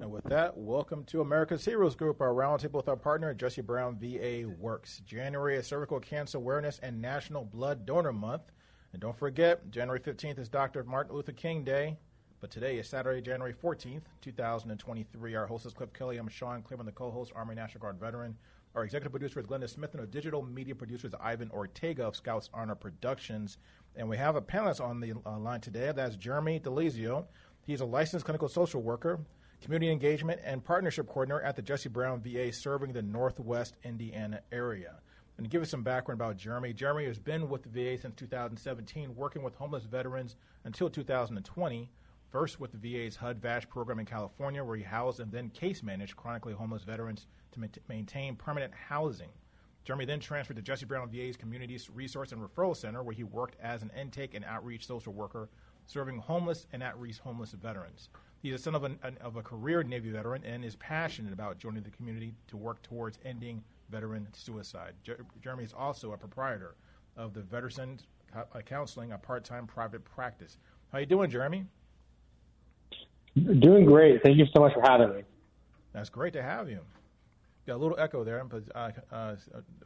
And with that, welcome to America's Heroes Group, our roundtable with our partner, Jesse Brown VA Works. January is Cervical Cancer Awareness and National Blood Donor Month. And don't forget, January 15th is Dr. Martin Luther King Day. But today is Saturday, January 14th, 2023. Our host is Cliff Kelly. I'm Sean Cleveland, the co host, Army National Guard veteran. Our executive producer is Glenda Smith, and our digital media producer is Ivan Ortega of Scouts Honor Productions. And we have a panelist on the uh, line today. That's Jeremy Delizio. He's a licensed clinical social worker, Community Engagement and Partnership Coordinator at the Jesse Brown VA serving the Northwest Indiana area. And to give us some background about Jeremy, Jeremy has been with the VA since 2017, working with homeless veterans until 2020. First with the VA's HUD VASH program in California, where he housed and then case managed chronically homeless veterans to maintain permanent housing. Jeremy then transferred to Jesse Brown VA's Community Resource and Referral Center, where he worked as an intake and outreach social worker, serving homeless and at risk homeless veterans. He's a son of, an, of a career Navy veteran and is passionate about joining the community to work towards ending veteran suicide. Jer- Jeremy is also a proprietor of the Veterans Counseling, a part-time private practice. How are you doing, Jeremy? Doing great. Thank you so much for having me. That's great to have you. Got a little echo there, but uh, uh,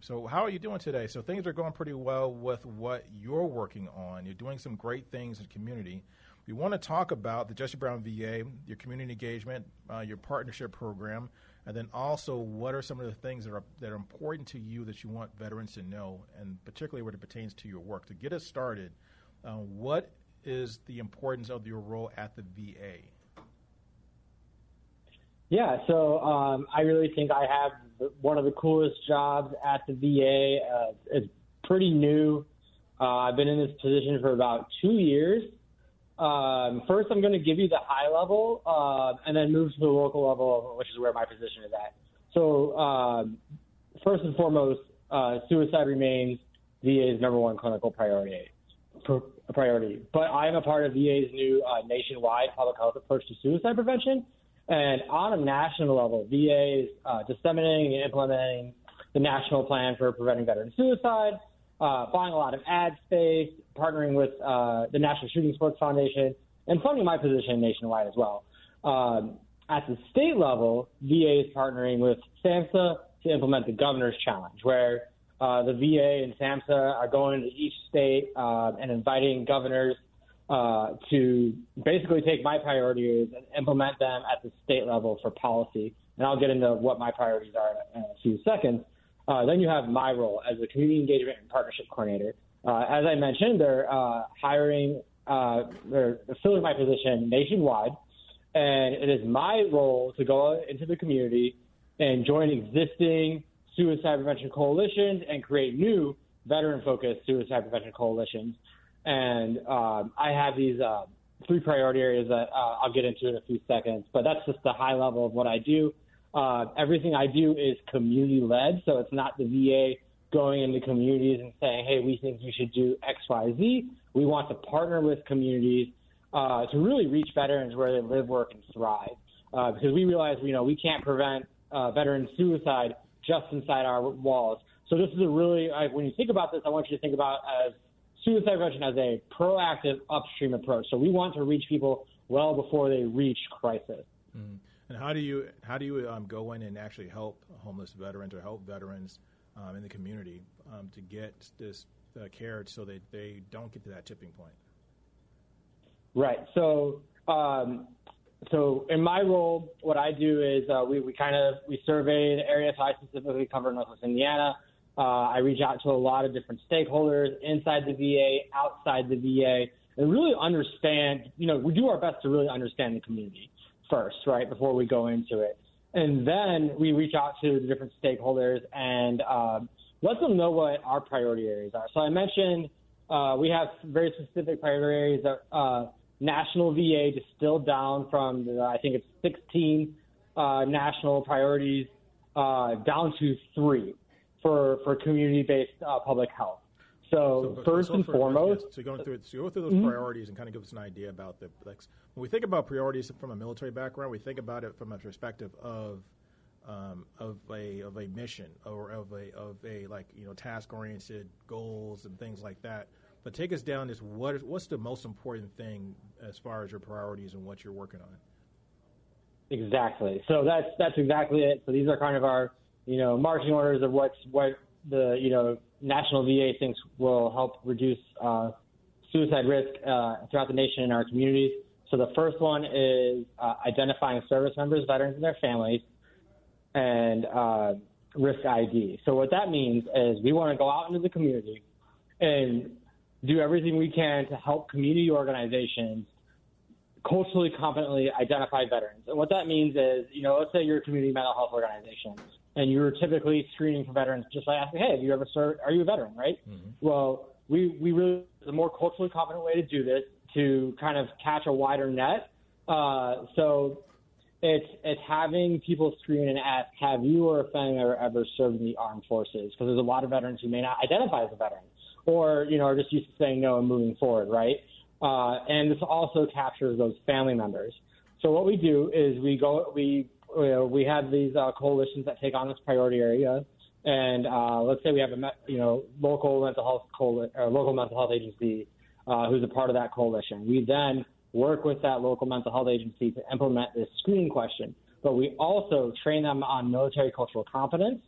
so how are you doing today? So things are going pretty well with what you're working on. You're doing some great things in the community. We want to talk about the Jesse Brown VA, your community engagement, uh, your partnership program, and then also what are some of the things that are that are important to you that you want veterans to know, and particularly when it pertains to your work. To get us started, uh, what is the importance of your role at the VA? Yeah, so um, I really think I have one of the coolest jobs at the VA. Uh, it's pretty new. Uh, I've been in this position for about two years. Um, first, I'm going to give you the high level, uh, and then move to the local level, which is where my position is at. So, um, first and foremost, uh, suicide remains VA's number one clinical priority. Priority, but I am a part of VA's new uh, nationwide public health approach to suicide prevention, and on a national level, VA is uh, disseminating and implementing the national plan for preventing veteran suicide uh, buying a lot of ad space, partnering with uh, the National Shooting Sports Foundation, and funding my position nationwide as well. Um, at the state level, VA is partnering with SAMHSA to implement the Governor's Challenge, where uh, the VA and SAMHSA are going into each state uh, and inviting governors uh, to basically take my priorities and implement them at the state level for policy. And I'll get into what my priorities are in a few seconds. Uh, then you have my role as a community engagement and partnership coordinator. Uh, as I mentioned, they're uh, hiring, uh, they're filling my position nationwide, and it is my role to go into the community and join existing suicide prevention coalitions and create new veteran-focused suicide prevention coalitions. And um, I have these uh, three priority areas that uh, I'll get into in a few seconds, but that's just the high level of what I do. Uh, everything I do is community led, so it's not the VA going into communities and saying, "Hey, we think you should do X, Y, Z. We want to partner with communities uh, to really reach veterans where they live, work, and thrive. Uh, because we realize, you know, we can't prevent uh, veteran suicide just inside our walls. So this is a really, when you think about this, I want you to think about as suicide prevention as a proactive upstream approach. So we want to reach people well before they reach crisis. Mm. And how do you how do you um, go in and actually help homeless veterans or help veterans um, in the community um, to get this uh, care so that they don't get to that tipping point? Right. So um, so in my role, what I do is uh, we, we kind of we survey the area. So I specifically cover Northwest Indiana. Uh, I reach out to a lot of different stakeholders inside the VA, outside the VA, and really understand. You know, we do our best to really understand the community first, right, before we go into it, and then we reach out to the different stakeholders and um, let them know what our priority areas are. So I mentioned uh, we have very specific priority areas that. Uh, national VA distilled down from the, I think it's 16 uh, national priorities uh, down to three for for community-based uh, public health. So, so first so and for, foremost, so going through so go through those mm-hmm. priorities and kind of give us an idea about the like when we think about priorities from a military background, we think about it from a perspective of um, of a of a mission or of a of a like you know task oriented goals and things like that. But take us down this what is what's the most important thing as far as your priorities and what you're working on? Exactly. So that's that's exactly it. So these are kind of our you know marching orders of what's what the you know national VA thinks will help reduce uh, suicide risk uh, throughout the nation and our communities. So the first one is uh, identifying service members, veterans, and their families, and uh, risk ID. So what that means is we want to go out into the community and do everything we can to help community organizations culturally competently identify veterans. And what that means is, you know, let's say you're a community mental health organization and you're typically screening for veterans just by asking, hey, have you ever served? Are you a veteran, right? Mm-hmm. Well, we, we really, the more culturally competent way to do this to kind of catch a wider net. Uh, so it's, it's having people screen and ask, have you or a family member ever served in the armed forces? Because there's a lot of veterans who may not identify as a veteran or you know are just used to saying no and moving forward, right? Uh, and this also captures those family members. So what we do is we go we you know, we have these uh, coalitions that take on this priority area, and uh, let's say we have a you know local mental health coali- or local mental health agency uh, who's a part of that coalition. We then work with that local mental health agency to implement this screening question, but we also train them on military cultural competence,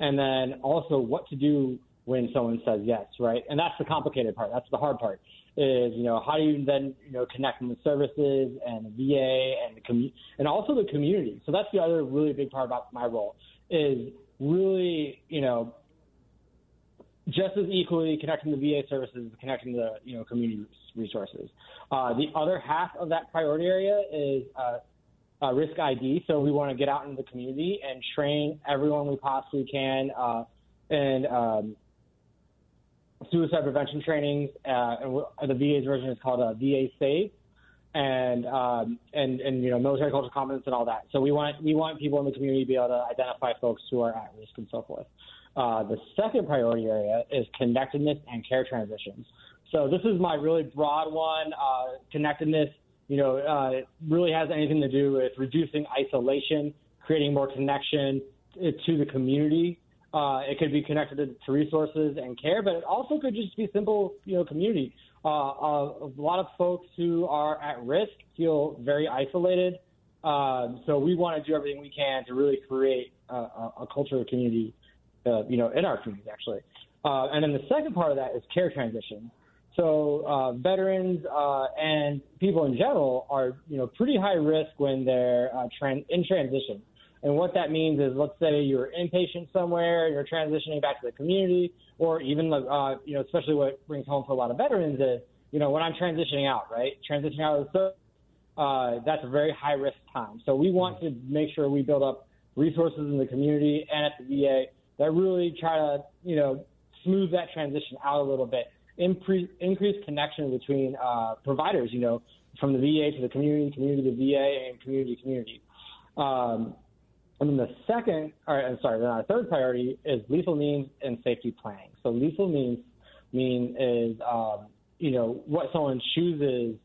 and then also what to do when someone says yes, right? And that's the complicated part. That's the hard part. Is you know how do you then you know connect them with services and the VA and the commu- and also the community. So that's the other really big part about my role is really you know just as equally connecting the VA services, connecting the you know community resources. Uh, the other half of that priority area is uh, uh, risk ID. So we want to get out into the community and train everyone we possibly can. Uh, and um, suicide prevention trainings. Uh, and the VA's version is called a uh, VA Safe, and um, and and you know military cultural competence and all that. So we want we want people in the community to be able to identify folks who are at risk and so forth. Uh, the second priority area is connectedness and care transitions. So this is my really broad one. Uh, connectedness, you know, uh, really has anything to do with reducing isolation, creating more connection to the community uh, it could be connected to resources and care, but it also could just be simple, you know, community. Uh, uh, a lot of folks who are at risk feel very isolated. Uh, so we want to do everything we can to really create a, a, a culture of community, uh, you know, in our community actually. Uh, and then the second part of that is care transition. So uh, veterans uh, and people in general are, you know, pretty high risk when they're uh, tran- in transition. And what that means is, let's say you're inpatient somewhere, you're transitioning back to the community, or even, uh, you know, especially what brings home for a lot of veterans is, you know, when I'm transitioning out, right? Transitioning out of the service, uh, that's a very high risk time. So we want to make sure we build up resources in the community and at the VA that really try to, you know, smooth that transition out a little bit, increase, increase connection between uh, providers, you know, from the VA to the community, community to VA, and community to community. Um, and then the second, or I'm sorry, then our third priority is lethal means and safety planning. So lethal means mean is um, you know what someone chooses.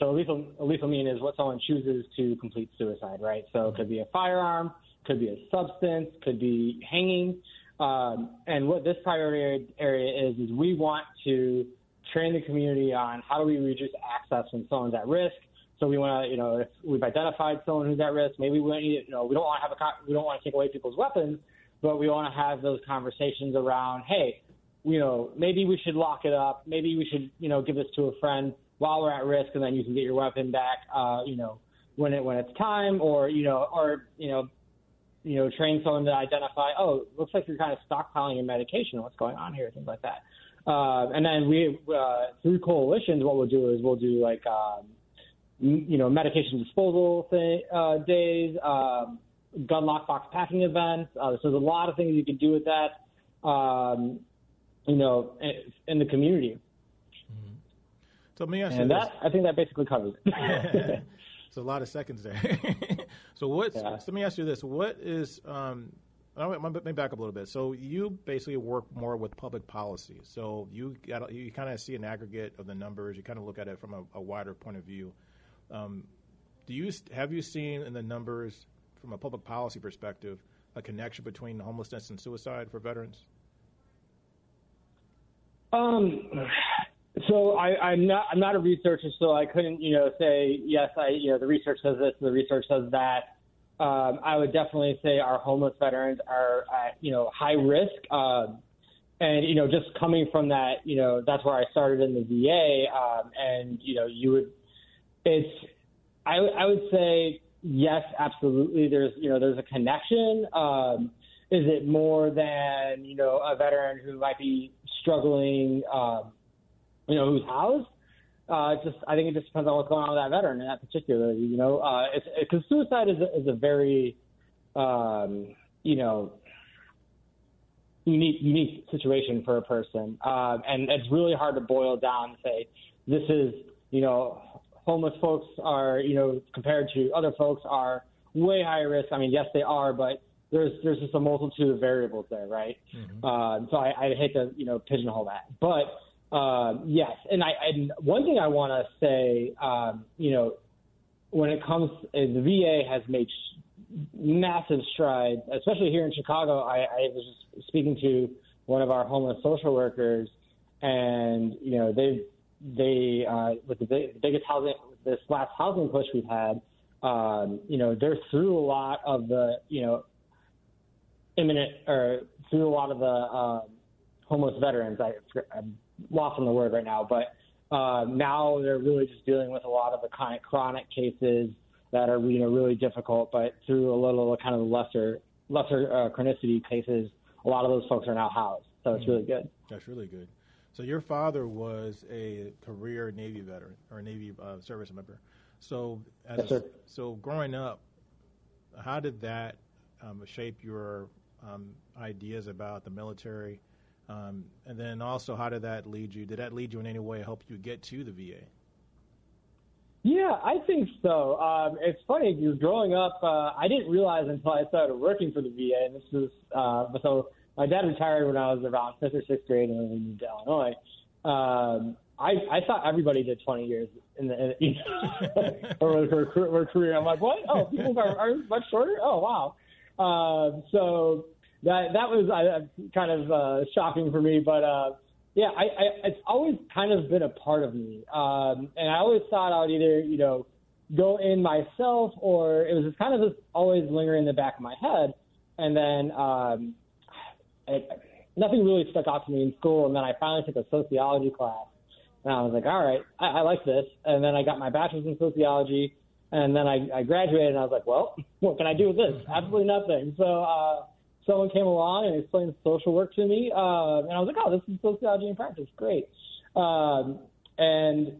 So lethal lethal mean is what someone chooses to complete suicide, right? So it could be a firearm, could be a substance, could be hanging. Um, and what this priority area is is we want to train the community on how do we reduce access when someone's at risk so we want to, you know, if we've identified someone who's at risk, maybe we, you know, we don't want to have a, we don't want to take away people's weapons, but we want to have those conversations around, hey, you know, maybe we should lock it up. Maybe we should, you know, give this to a friend while we're at risk, and then you can get your weapon back, uh, you know, when it when it's time, or you know, or you know, you know, train someone to identify. Oh, looks like you're kind of stockpiling your medication. What's going on here? Things like that. Uh, and then we uh, through coalitions, what we'll do is we'll do like um, you know medication disposal thing, uh, days, um, gun lockbox packing events. Uh, so there's a lot of things you can do with that. Um, you know, in the community. Mm-hmm. So let me ask and you that, I think that basically covers it. it's a lot of seconds there. so what? Yeah. So let me ask you this: What is? Um, let me back up a little bit. So you basically work more with public policy. So you got, you kind of see an aggregate of the numbers. You kind of look at it from a, a wider point of view. Um, do you have you seen in the numbers from a public policy perspective a connection between homelessness and suicide for veterans? Um, so I, am not I'm not a researcher, so I couldn't you know say yes. I you know the research says this, the research says that. Um, I would definitely say our homeless veterans are at, you know high risk. Um, and you know, just coming from that, you know, that's where I started in the VA. Um, and you know, you would, it's, I, I would say yes, absolutely. There's you know, there's a connection. Um, is it more than you know a veteran who might be struggling, um, you know, who's housed? Uh, just I think it just depends on what's going on with that veteran in that particular. You know, uh, because suicide is a, is a very, um, you know, unique unique situation for a person, uh, and it's really hard to boil down and say this is you know homeless folks are you know compared to other folks are way higher risk. I mean, yes, they are, but there's there's just a multitude of variables there, right? Mm-hmm. Uh, so I, I hate to you know pigeonhole that, but uh, yes, and I and one thing I want to say, um, you know, when it comes, the VA has made massive strides, especially here in Chicago. I, I was just speaking to one of our homeless social workers, and you know they they uh, with the, big, the biggest housing this last housing push we've had. Um, you know, they're through a lot of the, you know, imminent or through a lot of the um, homeless veterans. I, I'm lost on the word right now, but uh, now they're really just dealing with a lot of the kind of chronic cases that are you know really difficult. But through a little kind of lesser lesser uh, chronicity cases, a lot of those folks are now housed. So it's mm-hmm. really good. That's really good. So your father was a career Navy veteran or Navy uh, service member. So as yes, a, so growing up, how did that um, shape your um, ideas about the military? Um, and then also, how did that lead you? Did that lead you in any way, help you get to the VA? Yeah, I think so. Um, it's funny because growing up, uh, I didn't realize until I started working for the VA, and this was uh, so. My dad retired when I was around fifth or sixth grade, and we moved to Illinois. Um, I, I thought everybody did 20 years in the in, or her, career. I'm like, what? Oh, people are, are much shorter. Oh, wow. Uh, so that that was uh, kind of uh, shocking for me, but uh, yeah, I, I, it's always kind of been a part of me, um, and I always thought I would either you know go in myself or it was just kind of just always lingering in the back of my head, and then um, it, nothing really stuck out to me in school, and then I finally took a sociology class, and I was like, all right, I, I like this, and then I got my bachelor's in sociology and then I, I graduated and I was like, well, what can I do with this? Absolutely nothing. So uh, someone came along and explained social work to me. Uh, and I was like, oh, this is sociology in practice. Great. Um, and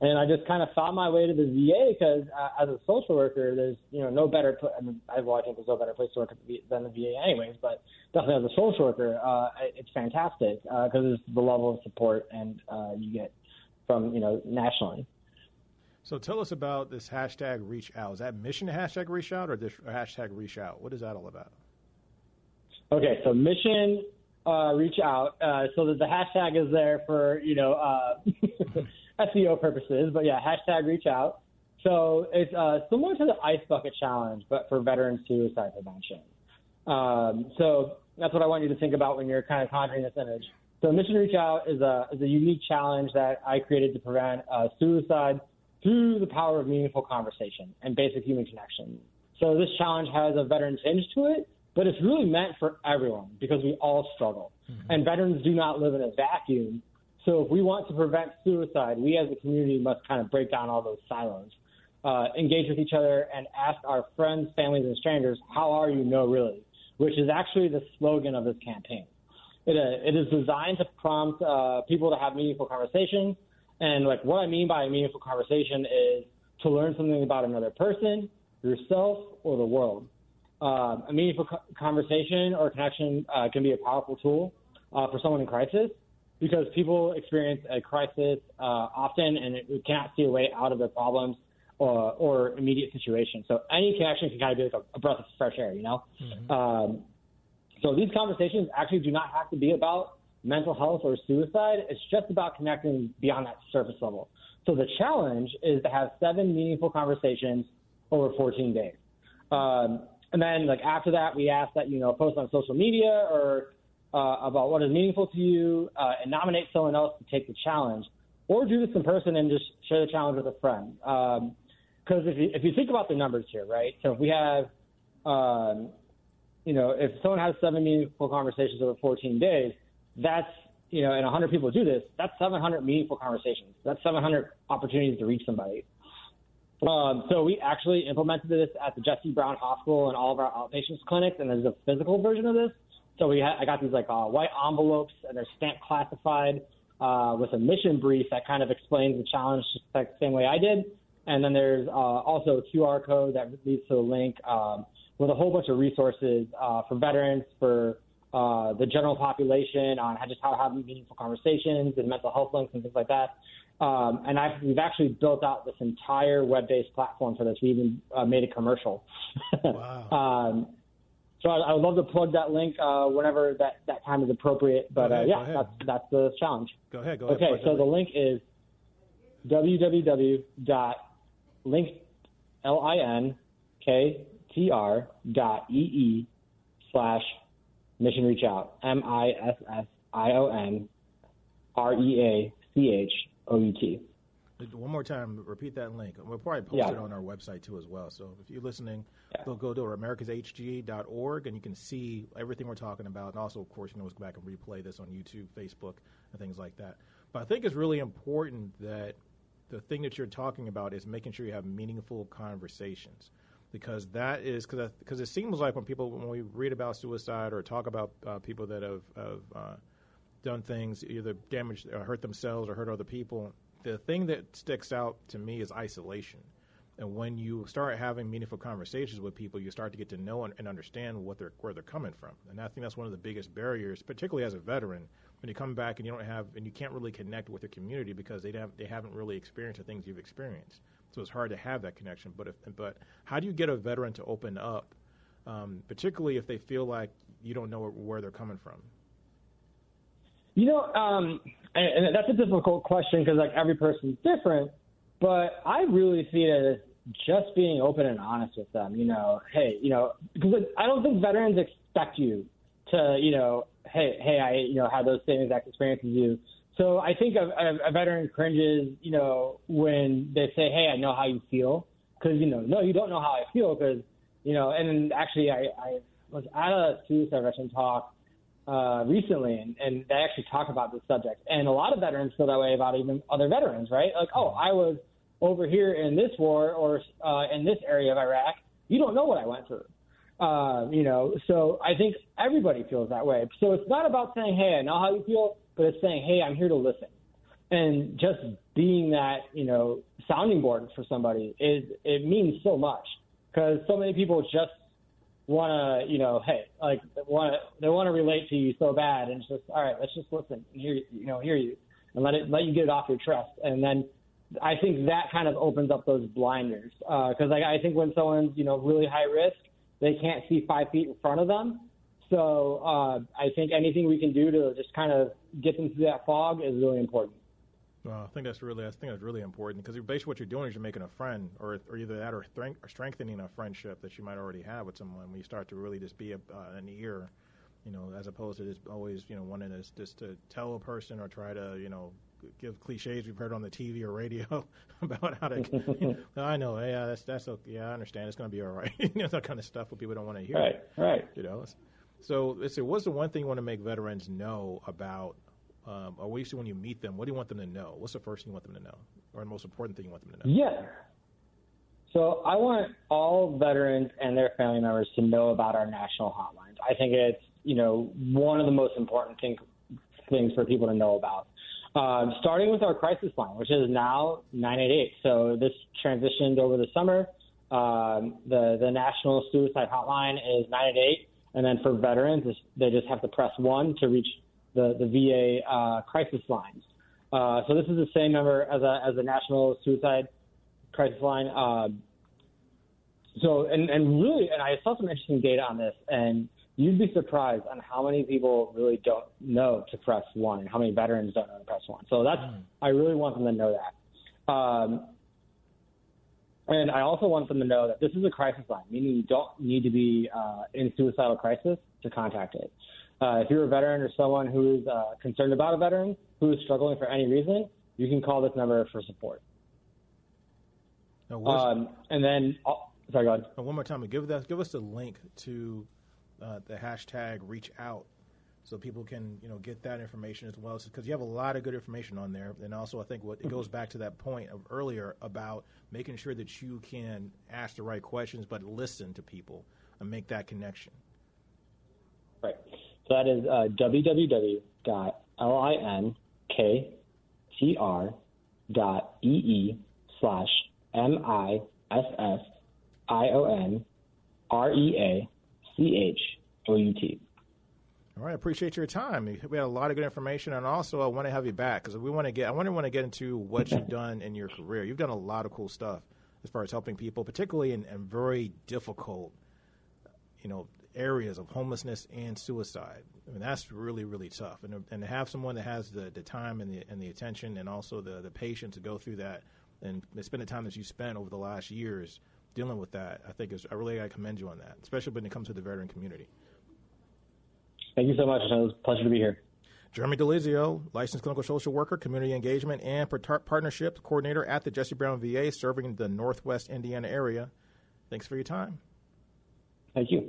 and I just kind of found my way to the VA because uh, as a social worker, there's you know no better. Pl- I mean, well, I think there's no better place to work than the VA, anyways. But definitely as a social worker, uh, it's fantastic because uh, it's the level of support and uh, you get from you know nationally. So tell us about this hashtag reach out. Is that mission hashtag reach out or this hashtag reach out? What is that all about? Okay, so mission uh, reach out. Uh, so that the hashtag is there for you know uh, SEO purposes, but yeah, hashtag reach out. So it's uh, similar to the ice bucket challenge, but for veteran suicide prevention. Um, so that's what I want you to think about when you're kind of conjuring this image. So mission reach out is a is a unique challenge that I created to prevent uh, suicide through the power of meaningful conversation and basic human connection. So this challenge has a veteran tinge to it, but it's really meant for everyone because we all struggle. Mm-hmm. And veterans do not live in a vacuum. So if we want to prevent suicide, we as a community must kind of break down all those silos. uh, engage with each other and ask our friends, families, and strangers, "How are you?" No, really, which is actually the slogan of this campaign. It, uh, it is designed to prompt uh, people to have meaningful conversations. And like what I mean by a meaningful conversation is to learn something about another person, yourself, or the world. Um, a meaningful co- conversation or connection uh, can be a powerful tool uh, for someone in crisis because people experience a crisis uh, often and it, cannot see a way out of their problems or, or immediate situation. So any connection can kind of be like a, a breath of fresh air, you know? Mm-hmm. Um, so these conversations actually do not have to be about mental health or suicide. It's just about connecting beyond that surface level. So the challenge is to have seven meaningful conversations over 14 days. Um, and then like after that, we ask that, you know, post on social media or uh, about what is meaningful to you uh, and nominate someone else to take the challenge or do this in person and just share the challenge with a friend. Because um, if, you, if you think about the numbers here, right? So if we have, um, you know, if someone has seven meaningful conversations over 14 days, that's, you know, and 100 people do this, that's 700 meaningful conversations. That's 700 opportunities to reach somebody. Um, so we actually implemented this at the Jesse Brown Hospital and all of our outpatients clinics, and there's a physical version of this. So we ha- I got these like uh, white envelopes, and they're stamped classified uh, with a mission brief that kind of explains the challenge just like the same way I did. And then there's uh, also a QR code that leads to a link um, with a whole bunch of resources uh, for veterans, for uh, the general population on how, just how to have meaningful conversations and mental health links and things like that. Um, and I've, we've actually built out this entire web-based platform for this. We even uh, made a commercial. Wow. um, so I, I, would love to plug that link uh, whenever that, that time is appropriate. But uh, ahead, uh, yeah, that's that's the challenge. Go ahead. Go ahead. Okay, so the link is www.link l i n k t r dot e e slash mission reach out m i s s i o n r e a c h o u t. One more time, repeat that link. We'll probably post yeah. it on our website too as well. So if you're listening, yeah. go go to americashg.org and you can see everything we're talking about. And also, of course, you know, go back and replay this on YouTube, Facebook, and things like that. But I think it's really important that the thing that you're talking about is making sure you have meaningful conversations because that is because because it seems like when people when we read about suicide or talk about uh, people that have, have uh, done things either damaged or hurt themselves or hurt other people the thing that sticks out to me is isolation. And when you start having meaningful conversations with people, you start to get to know and, and understand what they're where they're coming from. And I think that's one of the biggest barriers, particularly as a veteran, when you come back and you don't have and you can't really connect with your community because they have they haven't really experienced the things you've experienced. So it's hard to have that connection. But if but how do you get a veteran to open up, um, particularly if they feel like you don't know where they're coming from? You know, um, and, and that's a difficult question because like every person's different. But I really see it as just being open and honest with them. You know, hey, you know, because I don't think veterans expect you to, you know, hey, hey, I, you know, had those same exact experiences as you. So I think a, a, a veteran cringes, you know, when they say, hey, I know how you feel, because you know, no, you don't know how I feel, because you know, and actually, I, I was at a suicide veteran talk uh, recently, and, and they actually talk about this subject. And a lot of veterans feel that way about even other veterans, right? Like, oh, I was over here in this war or uh, in this area of Iraq. You don't know what I went through. Uh, you know, so I think everybody feels that way. So it's not about saying, hey, I know how you feel, but it's saying, hey, I'm here to listen. And just being that, you know, sounding board for somebody is, it means so much because so many people just want to, you know, hey, like want they want to relate to you so bad, and it's just all right. Let's just listen and hear, you know, hear you, and let it let you get it off your chest, and then I think that kind of opens up those blinders because uh, like, I think when someone's you know really high risk, they can't see five feet in front of them. So uh, I think anything we can do to just kind of get them through that fog is really important. Well, I think that's really I think that's really important because basically what you're doing is you're making a friend, or or either that or, or strengthening a friendship that you might already have with someone. When you start to really just be a, uh, an ear, you know, as opposed to just always you know wanting to just to tell a person or try to you know give cliches we've heard on the TV or radio about how to. You know, I know, yeah, that's that's okay. Yeah, I understand. It's going to be all right. you know, that kind of stuff what people don't want to hear. Right, right. You know, so let's see. What's the one thing you want to make veterans know about um, or what when you meet them? What do you want them to know? What's the first thing you want them to know, or the most important thing you want them to know? Yeah. So I want all veterans and their family members to know about our national hotlines. I think it's you know one of the most important thing, things for people to know about. Um, starting with our crisis line, which is now 988. So this transitioned over the summer. Um, the the national suicide hotline is 988, and then for veterans, they just have to press one to reach the the VA uh, crisis lines. Uh, so this is the same number as a as a national suicide crisis line. Um, so and and really, and I saw some interesting data on this, and you'd be surprised on how many people really don't know to press one, and how many veterans don't know to press one. So that's mm. I really want them to know that. Um, and I also want them to know that this is a crisis line, meaning you don't need to be uh, in suicidal crisis to contact it. Uh, if you're a veteran or someone who is uh, concerned about a veteran who is struggling for any reason, you can call this number for support. um, and then, oh, sorry, go ahead. one more time, give that, give us the link to uh, the hashtag reach out so people can you know get that information as well because you have a lot of good information on there and also i think what it goes back to that point of earlier about making sure that you can ask the right questions but listen to people and make that connection right so that is uh, www.linktr.ee slash m-i-s-s-i-o-n-r-e-a-c-h-o-u-t all right, I appreciate your time. We had a lot of good information, and also I want to have you back because we want to get. I want to want to get into what you've done in your career. You've done a lot of cool stuff as far as helping people, particularly in, in very difficult, you know, areas of homelessness and suicide. I mean, that's really really tough, and and to have someone that has the, the time and the and the attention and also the the patience to go through that and spend the time that you spent over the last years dealing with that, I think is I really I commend you on that, especially when it comes to the veteran community. Thank you so much. It was a pleasure to be here. Jeremy Delizio, licensed clinical social worker, community engagement, and partnership coordinator at the Jesse Brown VA, serving the Northwest Indiana area. Thanks for your time. Thank you.